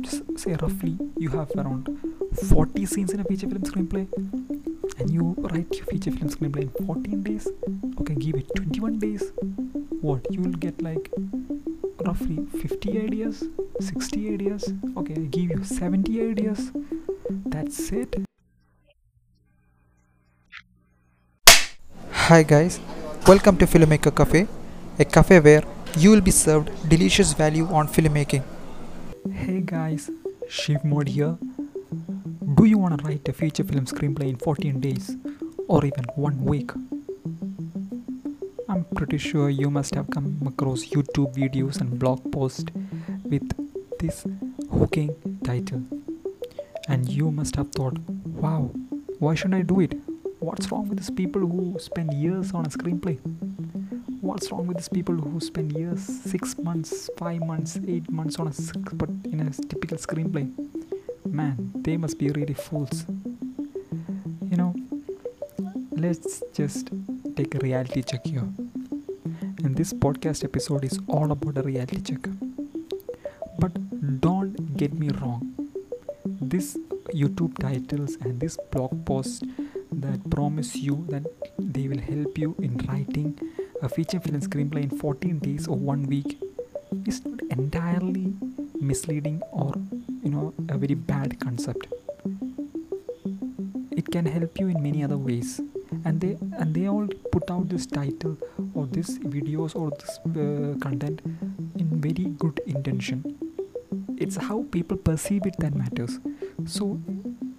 just say roughly you have around 40 scenes in a feature film screenplay and you write your feature film screenplay in 14 days. Okay give it 21 days. What? You will get like roughly 50 ideas 60 ideas. Okay I give you 70 ideas. That's it. Hi guys, welcome to Filmmaker Cafe, a cafe where you will be served delicious value on filmmaking. Hey guys shiv mode here. Do you want to write a feature film screenplay in 14 days or even one week? I'm pretty sure you must have come across youtube videos and blog posts with this hooking title. And you must have thought wow why shouldn't i do it? What's wrong with these people who spend years on a screenplay what's wrong with these people who spend years six months five months eight months on a but in a typical screenplay. Man they must be really fools. You know let's just take a reality check here. And this podcast episode is all about a reality check. But don't get me wrong. This youtube titles and this blog post that promise you that they will help you in writing a feature film screenplay in 14 days or one week is not entirely misleading or you know a very bad concept. It can help you in many other ways. And they and they all put out this title or this videos or this uh, content in very good intention. It's how people perceive it that matters. So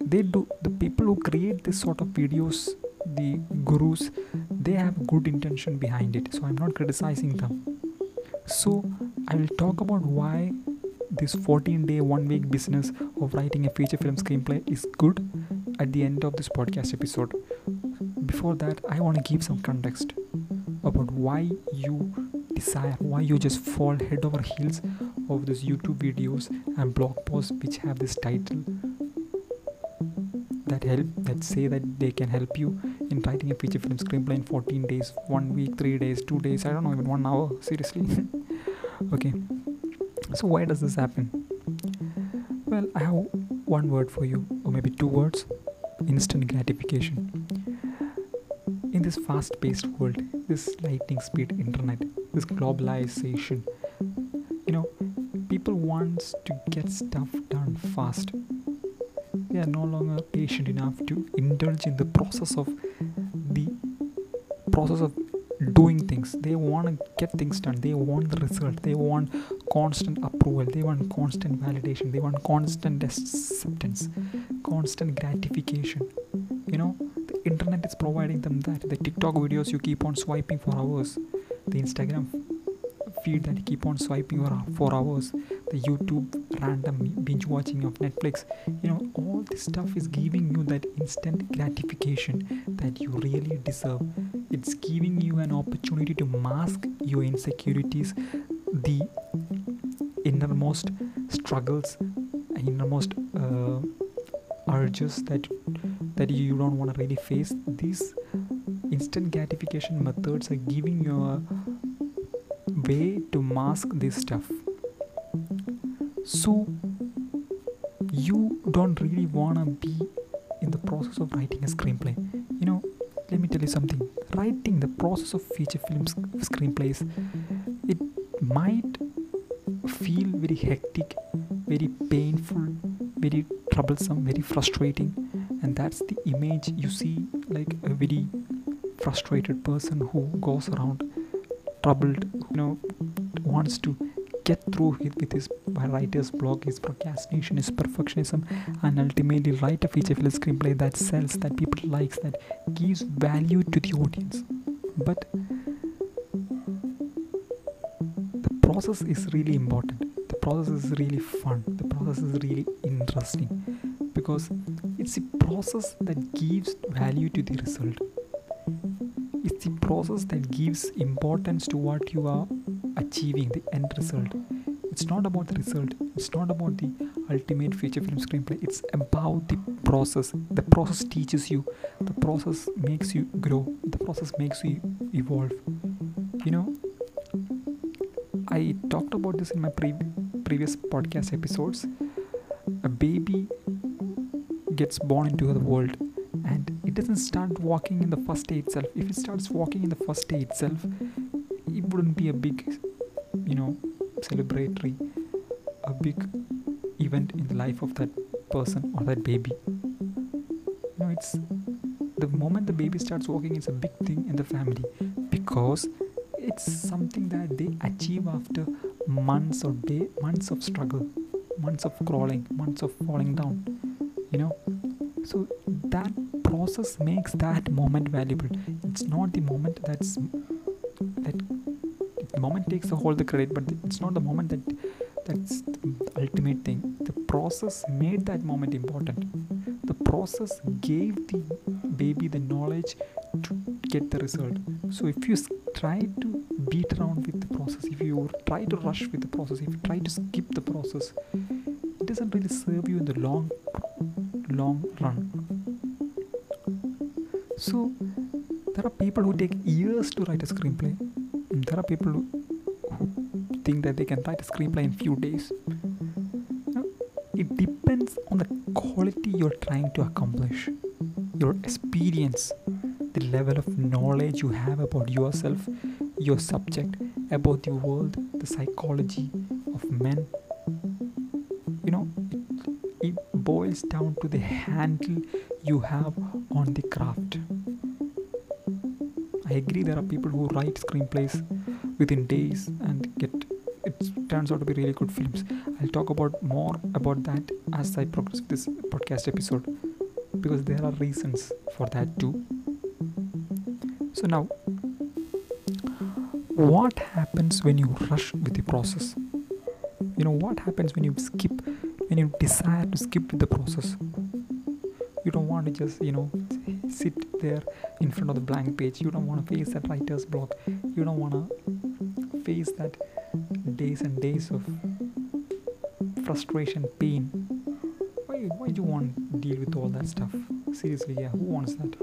they do the people who create this sort of videos the gurus they have good intention behind it so i'm not criticizing them. So i will talk about why this 14 day one week business of writing a feature film screenplay is good at the end of this podcast episode. Before that i want to give some context about why you desire why you just fall head over heels of these youtube videos and blog posts which have this title that help that say that they can help you in writing a feature film screenplay in 14 days one week three days two days i don't know even one hour seriously. Okay. So why does this happen? Well i have one word for you or maybe two words. Instant gratification. In this fast paced world this lightning speed internet this globalization you know people wants to get stuff done fast. They are no longer patient enough to indulge in the process of process of doing things. They want to get things done. They want the result. They want constant approval. They want constant validation. They want constant acceptance constant gratification. You know the internet is providing them that. The tiktok videos you keep on swiping for hours. The instagram feed that you keep on swiping for, for hours. The youtube random binge watching of netflix. You know all this stuff is giving you that instant gratification that you really deserve. It's giving you an opportunity to mask your insecurities the innermost struggles and innermost uh, urges that that you don't want to really face. These instant gratification methods are giving you a way to mask this stuff. So really want to be in the process of writing a screenplay. You know let me tell you something. Writing the process of feature film screenplays it might feel very hectic very painful very troublesome very frustrating. And that's the image you see like a very frustrated person who goes around troubled you know wants to get through it with his writer's block. His procrastination his perfectionism and ultimately write a feature film screenplay that sells that people likes that gives value to the audience. But the process is really important. The process is really fun. The process is really interesting because it's the process that gives value to the result. It's the process that gives importance to what you are achieving the end result. It's not about the result. It's not about the ultimate feature film screenplay. It's about the process. The process teaches you. The process makes you grow. The process makes you evolve. You know i talked about this in my pre- previous podcast episodes, a baby gets born into the world and it doesn't start walking in the first day itself. If it starts walking in the first day itself, it wouldn't be a big, you know, celebratory, a big event in the life of that person or that baby. You know, it's the moment the baby starts walking, it's a big thing in the family because it's something that they achieve after months or day months of struggle months of crawling months of falling down you know so that process makes that moment valuable it's not the moment that's that moment takes the whole the credit but it's not the moment that that's the ultimate thing. The process made that moment important. The process gave the baby the knowledge to get the result. So if you try to beat around with the process if you try to rush with the process if you try to skip the process it doesn't really serve you in the long long run. So there are people who take years to write a screenplay there are people who, think that they can write a screenplay in few days. It depends on the quality you're trying to accomplish. Your experience the level of knowledge you have about yourself your subject about the world the psychology of men. You know it, it boils down to the handle you have on the craft i agree there are people who write screenplays within days and get it turns out to be really good films. I'll talk about more about that as i progress this podcast episode because there are reasons for that too. So now what happens when you rush with the process? You know what happens when you skip when you desire to skip the process? You don't want to just you know sit there in front of the blank page. You don't want to face that writer's block. You don't want to face that days and days of frustration pain. Why why do you want to deal with all that stuff? Seriously yeah who wants that?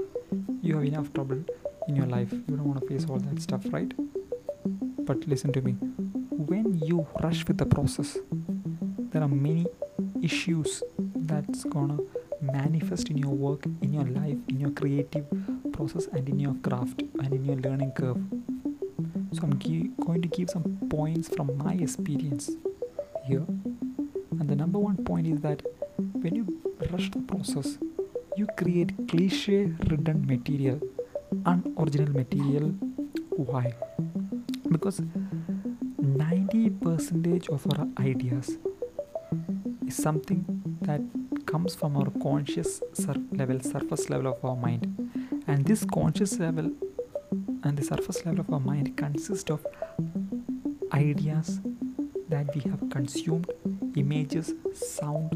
You have enough trouble in your life. You don't want to face all that stuff right? But listen to me. When you rush with the process there are many issues that's gonna manifest in your work in your life in your creative process and in your craft and in your learning curve. So i'm going to give some points from my experience here. And the number one point is that when you rush the process you create cliche ridden material unoriginal material. Why? Because 90 percentage of our ideas is something that comes from our conscious sur- level surface level of our mind. And this conscious level and the surface level of our mind consists of ideas that we have consumed images sound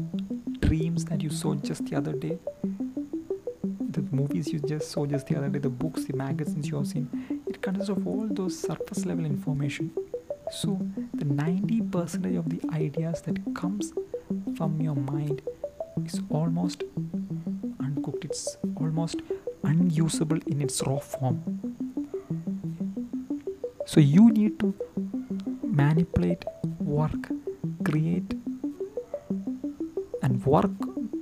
dreams that you saw just the other day the movies you just saw just the other day the books the magazines you have seen. It consists of all those surface level information. So the 90 percentage of the ideas that comes from your mind is almost uncooked. It's almost unusable in its raw form. So you need to manipulate work create and work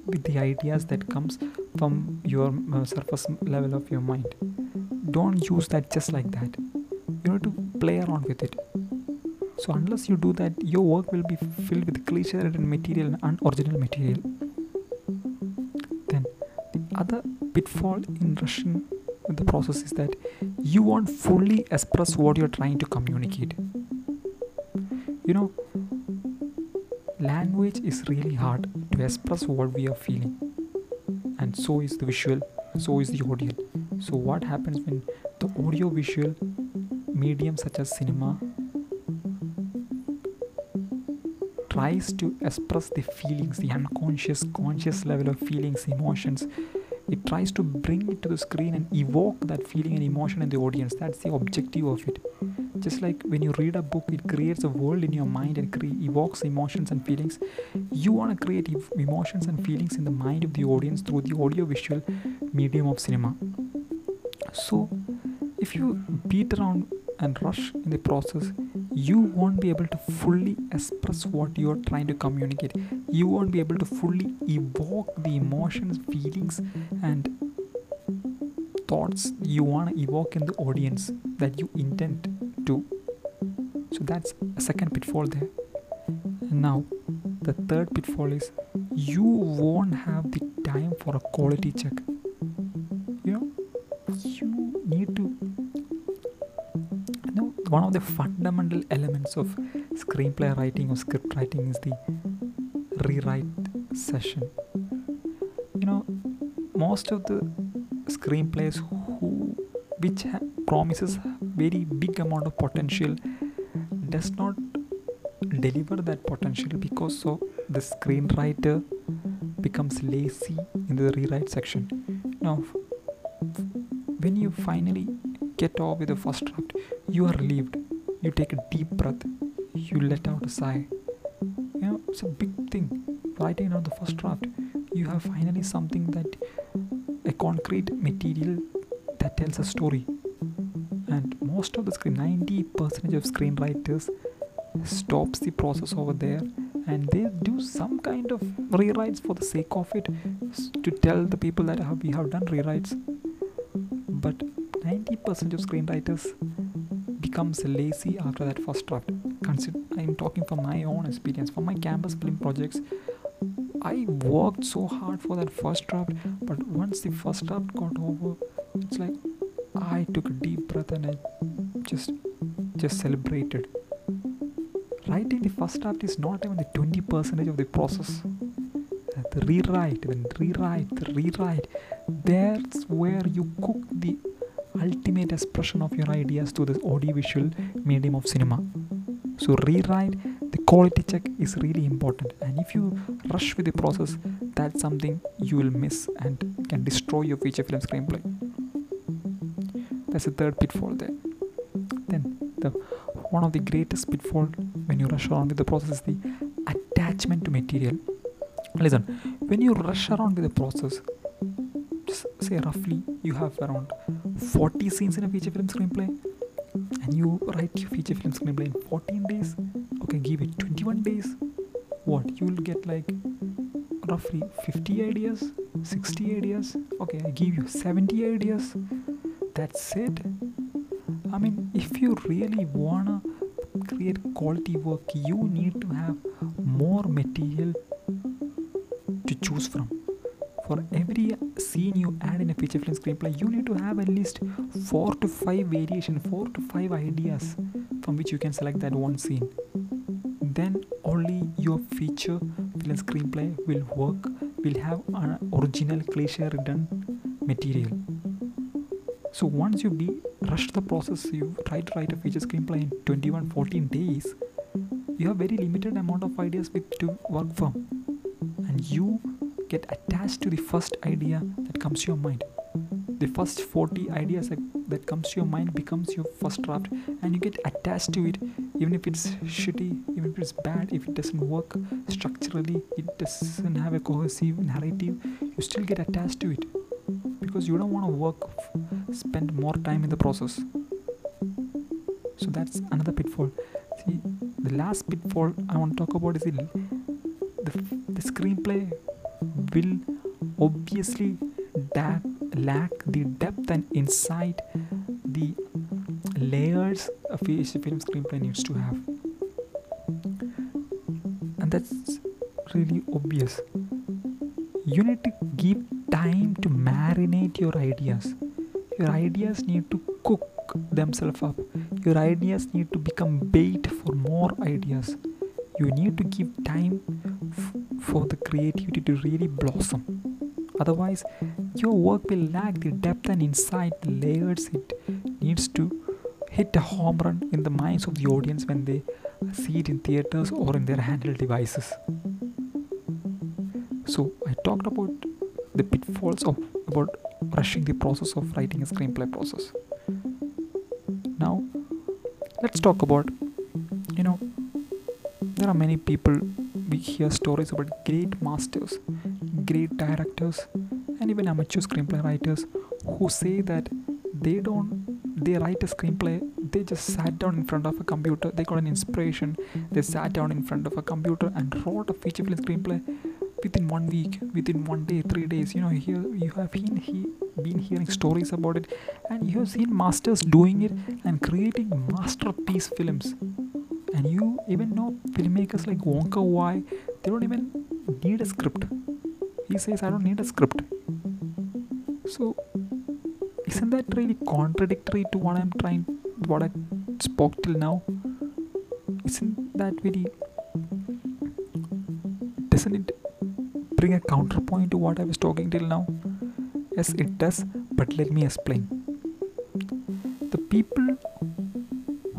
with the ideas that comes from your uh, surface level of your mind. Don't use that just like that. You need to play around with it. So unless you do that your work will be filled with cliche ridden material and unoriginal material other pitfall in rushing the process is that you won't fully express what you're trying to communicate. You know language is really hard to express what we are feeling. And so is the visual so is the audio. So what happens when the audio visual medium such as cinema tries to express the feelings the unconscious conscious level of feelings emotions it tries to bring it to the screen and evoke that feeling and emotion in the audience. That's the objective of it. Just like when you read a book it creates a world in your mind and cre- evokes emotions and feelings. You want to create ev- emotions and feelings in the mind of the audience through the audio visual medium of cinema. So if you beat around and rush in the process, you won't be able to fully express what you're trying to communicate. You won't be able to fully evoke the emotions, feelings, and thoughts you want to evoke in the audience that you intend to. So that's a second pitfall there. And now, the third pitfall is you won't have the time for a quality check. You know, you need to one of the fundamental elements of screenplay writing or script writing is the rewrite session. You know, most of the screenplays who which ha- promises very big amount of potential does not deliver that potential because so the screenwriter becomes lazy in the rewrite section. Now when you finally get off with the first draft you are relieved. You take a deep breath. You let out a sigh it's a big thing. Writing down the first draft you have finally something that a concrete material that tells a story. And most of the screen 90 percentage of screenwriters stops the process over there and they do some kind of rewrites for the sake of it to tell the people that have, we have done rewrites. But 90% of screenwriters becomes lazy after that first draft Consider, i'm talking from my own experience from my campus film projects. I worked so hard for that first draft but once the first draft got over it's like i took a deep breath and i just just celebrated. Writing the first draft is not even the 20 percentage of the process. Uh, the rewrite then rewrite the rewrite that's where you cook the ultimate expression of your ideas to the audiovisual medium of cinema so rewrite the quality check is really important. And if you rush with the process that's something you will miss and can destroy your feature film screenplay. That's the third pitfall there. Then the one of the greatest pitfall when you rush around with the process is the attachment to material. Listen when you rush around with the process say roughly you have around 40 scenes in a feature film screenplay and you write your feature film screenplay in 14 days? Okay give it 21 days. What? You will get like roughly 50 ideas 60 ideas. Okay i give you 70 ideas. That's it. I mean if you really wanna create quality work you need to have more material to choose from for every scene you add in a feature film screenplay you need to have at least four to five variation four to five ideas from which you can select that one scene. Then only your feature film screenplay will work. Will have an original cliche written material. So once you be rush the process you try to write a feature screenplay in 21 14 days you have very limited amount of ideas with to work from. And you get attached to the first idea that comes to your mind. The first 40 ideas that, comes to your mind becomes your first draft and you get attached to it even if it's shitty even if it's bad if it doesn't work structurally it doesn't have a cohesive narrative you still get attached to it. Because you don't want to work spend more time in the process. So that's another pitfall. See the last pitfall i want to talk about is the, the, the screenplay will obviously lack the depth and insight the layers a film screenplay needs to have. And that's really obvious. You need to give time to marinate your ideas. Your ideas need to cook themselves up. Your ideas need to become bait for more ideas. You need to give time to really blossom. Otherwise your work will lack the depth and insight the layers it needs to hit a home run in the minds of the audience when they see it in theaters or in their handheld devices. So i talked about the pitfalls of about rushing the process of writing a screenplay process. Now let's talk about you know there are many people we hear stories about great masters great directors and even amateur screenplay writers who say that they don't they write a screenplay they just sat down in front of a computer they got an inspiration they sat down in front of a computer and wrote a feature film screenplay within one week within one day three days. You know here you have been he been hearing stories about it and you have seen masters doing it and creating masterpiece films and you even know filmmakers like Wong Kar-wai they don't even need a script. He says I don't need a script. So isn't that really contradictory to what I'm trying what I spoke till now? Isn't that really, doesn't it bring a counterpoint to what I was talking till now? Yes it does but let me explain. The people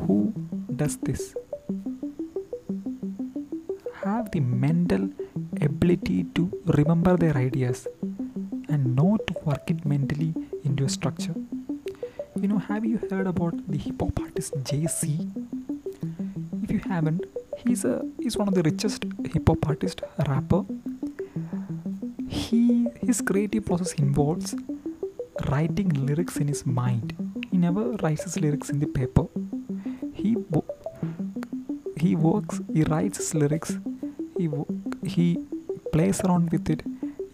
who does this the mental ability to remember their ideas and know to work it mentally into a structure. You know, have you heard about the hip hop artist Jay-Z? If you haven't, he's a he's one of the richest hip hop artist rapper. He his creative process involves writing lyrics in his mind. He never writes his lyrics in the paper. He he works. He writes his lyrics. He he plays around with it.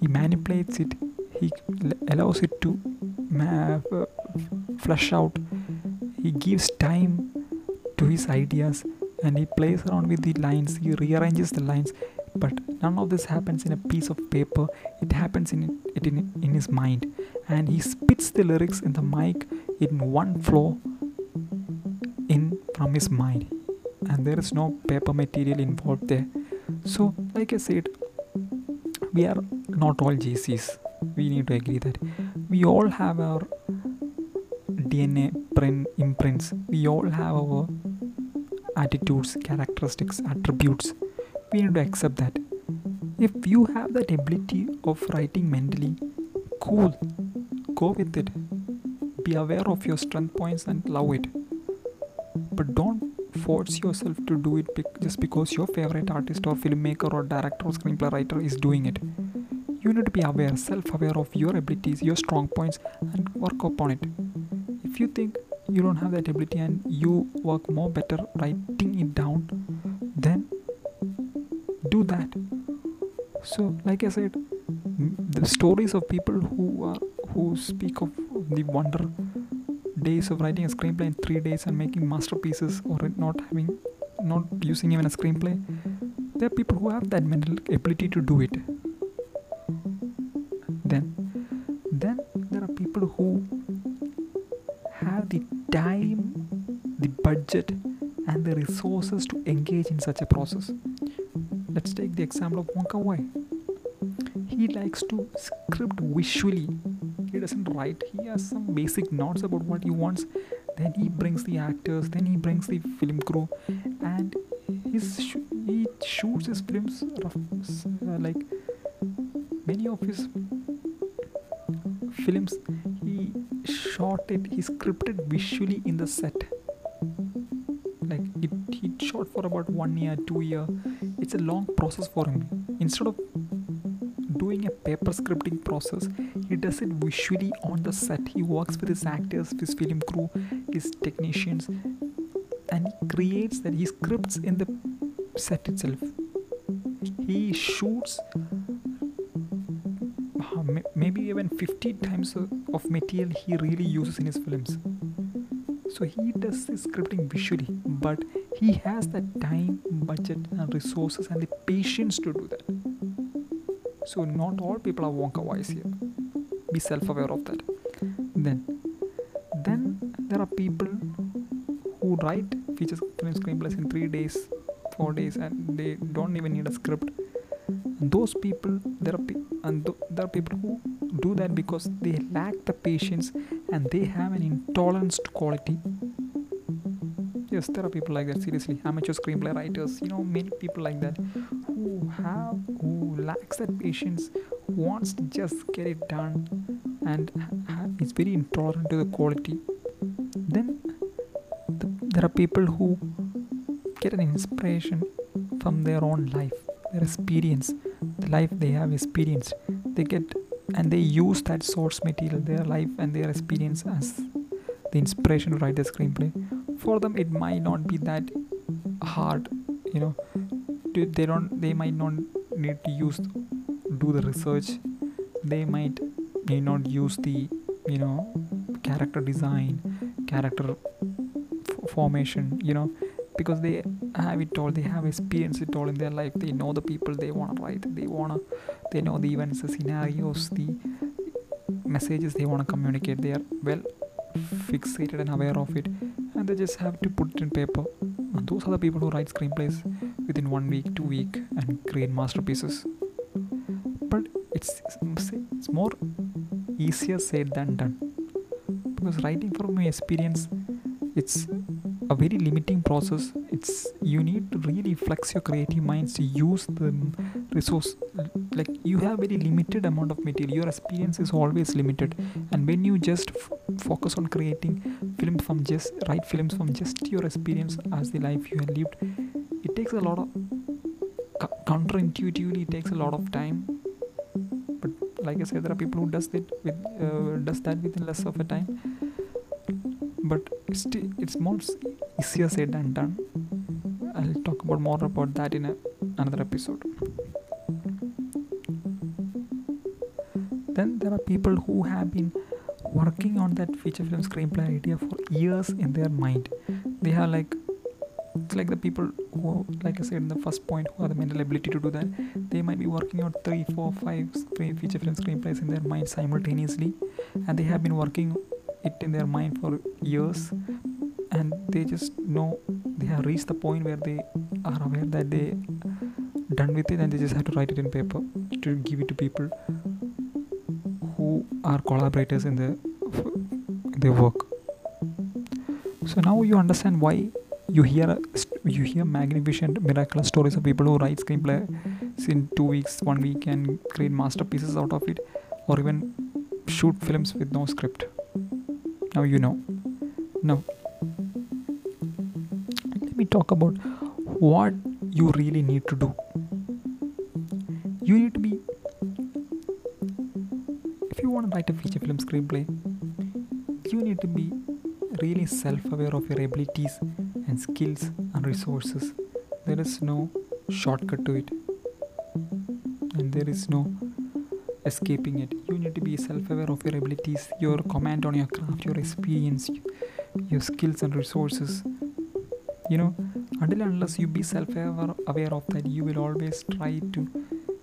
He manipulates it. He allows it to uh, flush out. He gives time to his ideas and he plays around with the lines. He rearranges the lines. But none of this happens in a piece of paper. It happens in it in, in his mind, and he spits the lyrics in the mic in one flow in from his mind, and there is no paper material involved there. So, like I said, we are not all Jay-Zs. We need to agree that we all have our DNA print imprints. We all have our attitudes, characteristics, attributes. We need to accept that. If you have that ability of writing mentally, cool, go with it. Be aware of your strength points and love it. But don't force yourself to do it just because your favorite artist or filmmaker or director or screenplay writer is doing it. You need to be aware, self aware of your abilities, your strong points, and work upon it. If you think you don't have that ability and you work more better writing it down, then do that. So, like I said, the stories of people who are who speak of the wonder days of writing a screenplay in three days and making masterpieces or not having not using even a screenplay. There are people who have that mental ability to do it. Then then there are people who have the time the budget and the resources to engage in such a process. Let's take the example of Wong Kar-wai. He likes to script visually. He doesn't write. He has some basic notes about what he wants then he brings the actors then he brings the film crew and his sh- he shoots his films uh, like many of his films he shot it he scripted visually in the set. Like it he shot for about one year two year. It's a long process for him. Instead of doing a paper scripting process he does it visually on the set. He works with his actors his film crew his technicians and he creates that he scripts in the set itself. He shoots uh, maybe even 50 times uh, of material he really uses in his films. So he does his scripting visually but he has the time budget and resources and the patience to do that so not all people are Wong Kar-wais here. Be self-aware of that. Then then there are people who write feature screenplays in three days four days and they don't even need a script. And those people there are pe- and th- there are people who do that because they lack the patience and they have an intolerance to quality yes there are people like that seriously. Amateur screenplay writers you know many people like that who have who lacks that patience wants to just get it done and is very intolerant to the quality. Then the, there are people who get an inspiration from their own life their experience the life they have experienced. They get and they use that source material their life and their experience as the inspiration to write the screenplay for them it might not be that hard you know. They don't they might not need to use do the research. They might may not use the you know character design character f- formation you know. Because they have it all they have experienced it all in their life. They know the people they want to write they want to they know the events the scenarios the messages they want to communicate. They are well fixated and aware of it they just have to put it in paper. And those are the people who write screenplays within one week two week and create masterpieces. But it's it's more easier said than done. Because writing from my experience it's a very limiting process. It's you need to really flex your creative minds to use the resource like you have very limited amount of material. Your experience is always limited. And when you just f- focus on creating film from just write films from just your experience as the life you have lived. It takes a lot of co- counterintuitively it takes a lot of time. But like i said there are people who does it with uh, does that within less of a time. But it's, it's more easier said than done. I'll talk about more about that in a, another episode. Then there are people who have been working on that feature film screenplay idea for years in their mind. They have like it's like the people who like i said in the first point who have the mental ability to do that they might be working on three four five screen feature film screenplays in their mind simultaneously and they have been working it in their mind for years and they just know they have reached the point where they are aware that they done with it and they just have to write it in paper to give it to people are collaborators in the in their work. So now you understand why you hear you hear magnificent miraculous stories of people who write screenplays in two weeks one week and create masterpieces out of it or even shoot films with no script. Now you know. Now let me talk about what you really need to do screenplay. You need to be really self-aware of your abilities and skills and resources. There is no shortcut to it. And there is no escaping it. You need to be self-aware of your abilities your command on your craft your experience your skills and resources. You know until unless you be self-aware aware of that you will always try to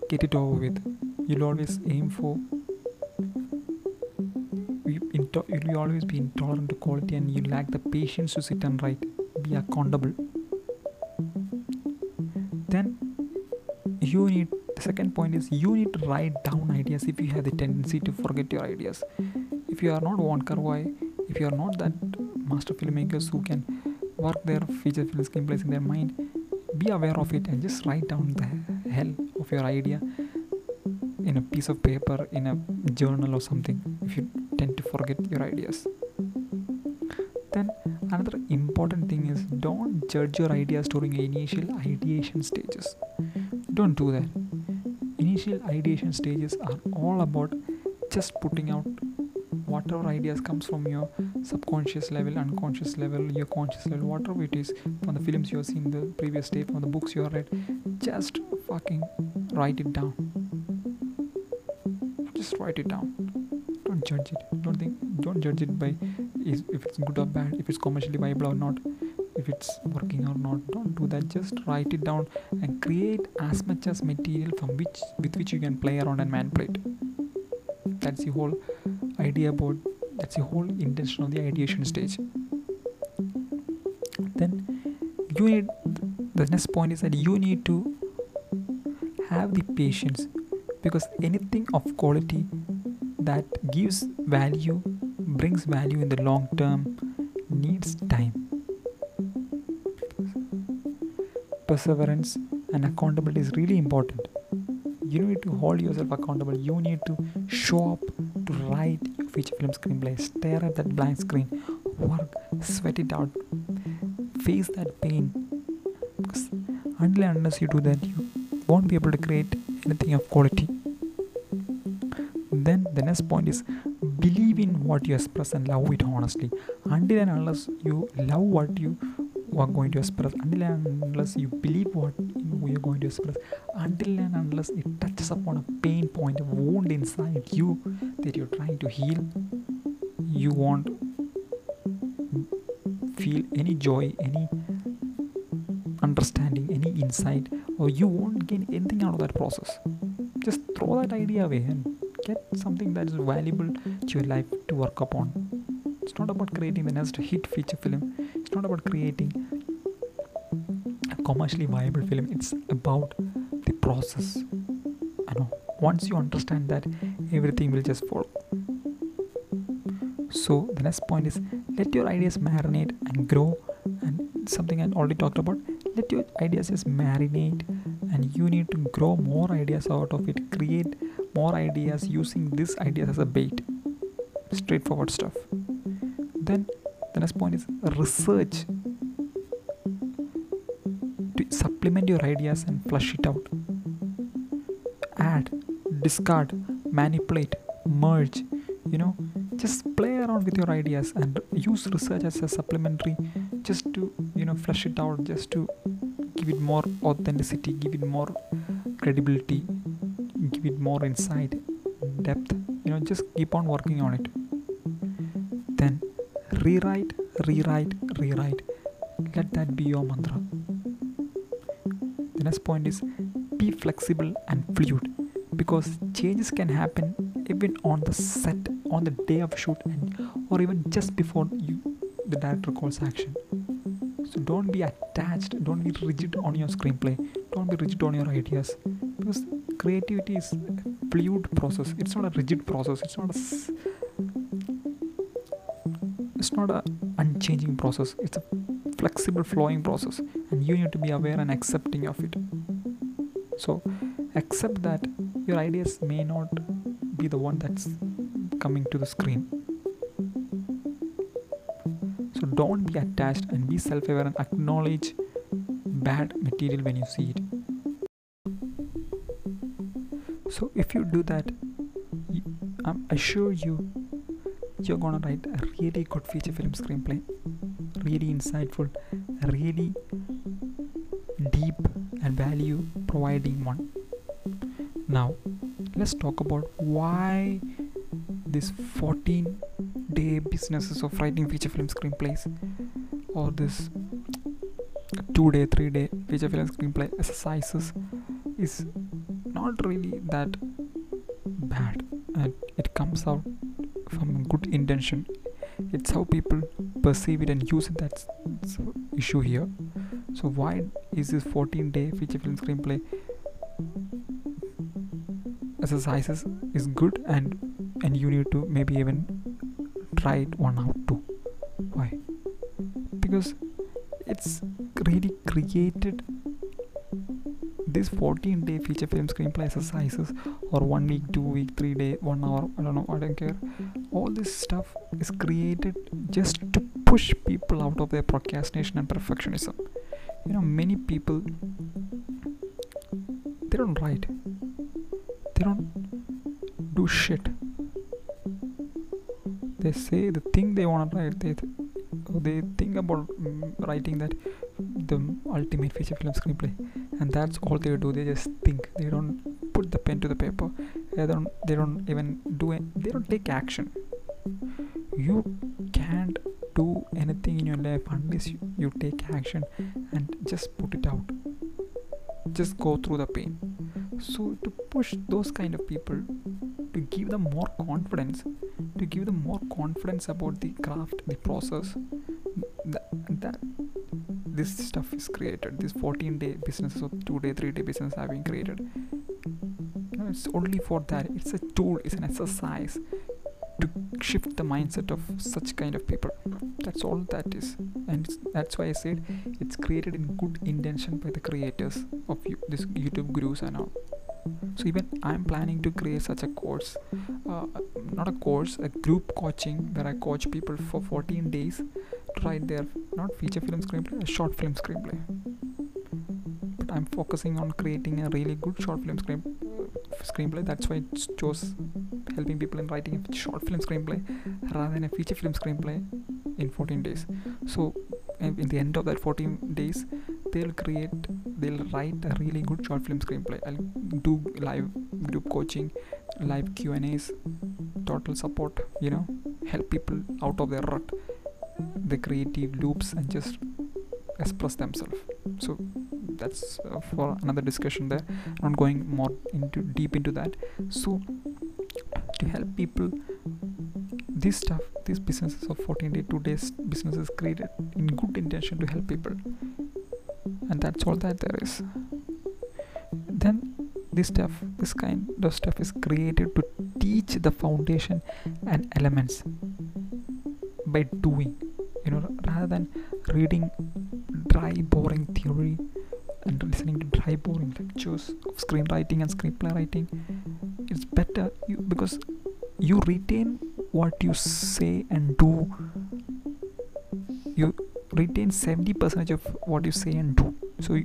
get it over with. You'll always aim for you'll always be intolerant to quality and you lack the patience to sit and write be accountable. Then you need the second point is you need to write down ideas if you have the tendency to forget your ideas. If you are not Wong Kar-wai if you are not that master filmmakers who can work their feature film screenplays in their mind be aware of it and just write down the hell of your idea in a piece of paper in a journal or something. If you tend to forget your ideas. Then another important thing is don't judge your ideas during initial ideation stages. Don't do that. Initial ideation stages are all about just putting out whatever ideas comes from your subconscious level unconscious level your conscious level whatever it is from the films you have seen the previous day from the books you have read just fucking write it down. Just write it down don't judge it. Don't think don't judge it by is if it's good or bad if it's commercially viable or not if it's working or not. Don't do that. Just write it down and create as much as material from which with which you can play around and manipulate. That's the whole idea about that's the whole intention of the ideation stage. Then you need the next point is that you need to have the patience because anything of quality that gives value brings value in the long term needs time. Perseverance and accountability is really important. You need to hold yourself accountable. You need to show up to write your feature film screenplay. Stare at that blank screen. Work. Sweat it out. Face that pain. Because until and unless you do that you won't be able to create anything of quality then the next point is believe in what you express and love it honestly. Until and unless you love what you are going to express until and unless you believe what you are going to express until and unless it touches upon a pain point a wound inside you that you're trying to heal you won't feel any joy any understanding any insight or you won't gain anything out of that process. Just throw that idea away and get something that is valuable to your life to work upon. It's not about creating the next hit feature film. It's not about creating a commercially viable film. It's about the process. I know. Once you understand that everything will just follow. So the next point is let your ideas marinate and grow. And something i already talked about let your ideas just marinate. And you need to grow more ideas out of it. Create more ideas using these ideas as a bait. Straightforward stuff. Then the next point is research. To supplement your ideas and flush it out. Add discard manipulate merge. You know just play around with your ideas and use research as a supplementary just to you know flush it out just to give it more authenticity give it more credibility give it more insight depth you know just keep on working on it. Then rewrite rewrite rewrite. Let that be your mantra. The next point is be flexible and fluid because changes can happen even on the set on the day of shoot and or even just before you the director calls action. So don't be attached don't be rigid on your screenplay. Don't be rigid on your ideas because creativity is a fluid process. It's not a rigid process. It's not a it's not a unchanging process. It's a flexible flowing process and you need to be aware and accepting of it. So accept that your ideas may not be the one that's coming to the screen. So don't be attached and be self-aware and acknowledge bad material when you see it so if you do that I'm assure you you're gonna write a really good feature film screenplay. Really insightful really deep and value providing one. Now let's talk about why this 14 day businesses of writing feature film screenplays or this two day three day feature film screenplay exercises is not really that bad and it comes out from good intention. It's how people perceive it and use it that's issue here. So why is this 14 day feature film screenplay exercises is good and and you need to maybe even try it one out too? Why? Because it's really created this 14 day feature film screenplay exercises or one week two week three day one hour i don't know i don't care. All this stuff is created just to push people out of their procrastination and perfectionism. You know many people they don't write. They don't do shit. They say the thing they want to write they th- they think about mm, writing that the ultimate feature film screenplay and that's all they do. They just think. They don't put the pen to the paper. They don't they don't even do it they don't take action. You can't do anything in your life unless you, you take action and just put it out. Just go through the pain. So to push those kind of people to give them more confidence to give them more confidence about the craft the process that, that this stuff is created. This 14 day businesses or 2 day 3 day business have been created. Know, it's only for that. It's a tool it's an exercise to shift the mindset of such kind of people. That's all that is. And that's why i said it's created in good intention by the creators of you, this youtube gurus and all. So even i'm planning to create such a course uh, not a course a group coaching where i coach people for 14 days to write their not feature film screenplay a short film screenplay. But i'm focusing on creating a really good short film screen screenplay. That's why it chose helping people in writing a short film screenplay rather than a feature film screenplay in 14 days. So in in the end of that 14 days they'll create they'll write a really good short film screenplay. I'll do live group coaching live q and a's total support you know help people out of their rut the creative loops and just express themselves. So that's uh, for another discussion there. Not going more into deep into that. So to help people this stuff these businesses of 14 day 2 days businesses created in good intention to help people. And that's all that there is. Then this stuff this kind of stuff is created to teach the foundation and elements by doing you know rather than reading dry boring theory and listening to dry boring lectures of screenwriting and screenplay writing it's better you because you retain what you say and do. You retain 70 percentage of what you say and do. So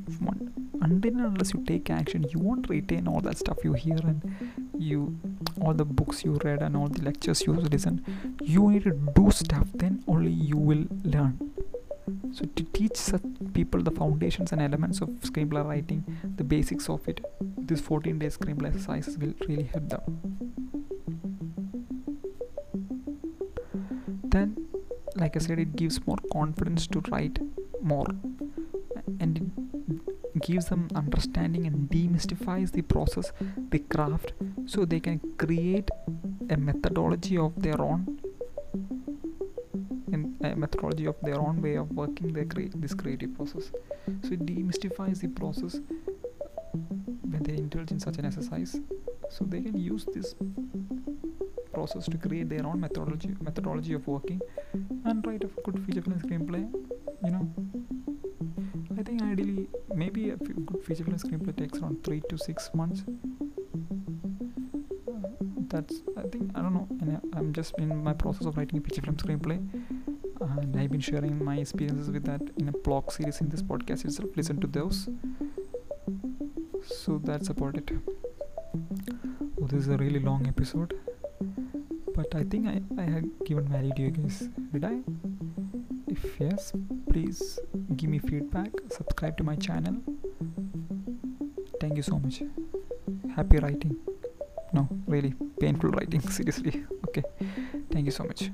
until unless you take action you won't retain all that stuff you hear and you all the books you read and all the lectures you listen you need to do stuff then only you will learn. So to teach such people the foundations and elements of screenplay writing the basics of it this 14 day screenplay exercises will really help them. Then like i said it gives more confidence to write more and it gives them understanding and demystifies the process the craft so they can create a methodology of their own. A methodology of their own way of working their crea- this creative process. So it demystifies the process when they indulge in such an exercise. So they can use this process to create their own methodology methodology of working and write a good feature film screenplay you know. I think ideally maybe a good feature film screenplay takes around three to six months that's i think i don't know and I- i'm just in my process of writing a feature film screenplay and i've been sharing my experiences with that in a blog series in this podcast itself listen to those. So that's about it. Oh, this is a really long episode but i think i, I had given value to you guys did i? If yes please give me feedback subscribe to my channel. Thank you so much. Happy writing. No really painful writing seriously. Okay. Thank you so much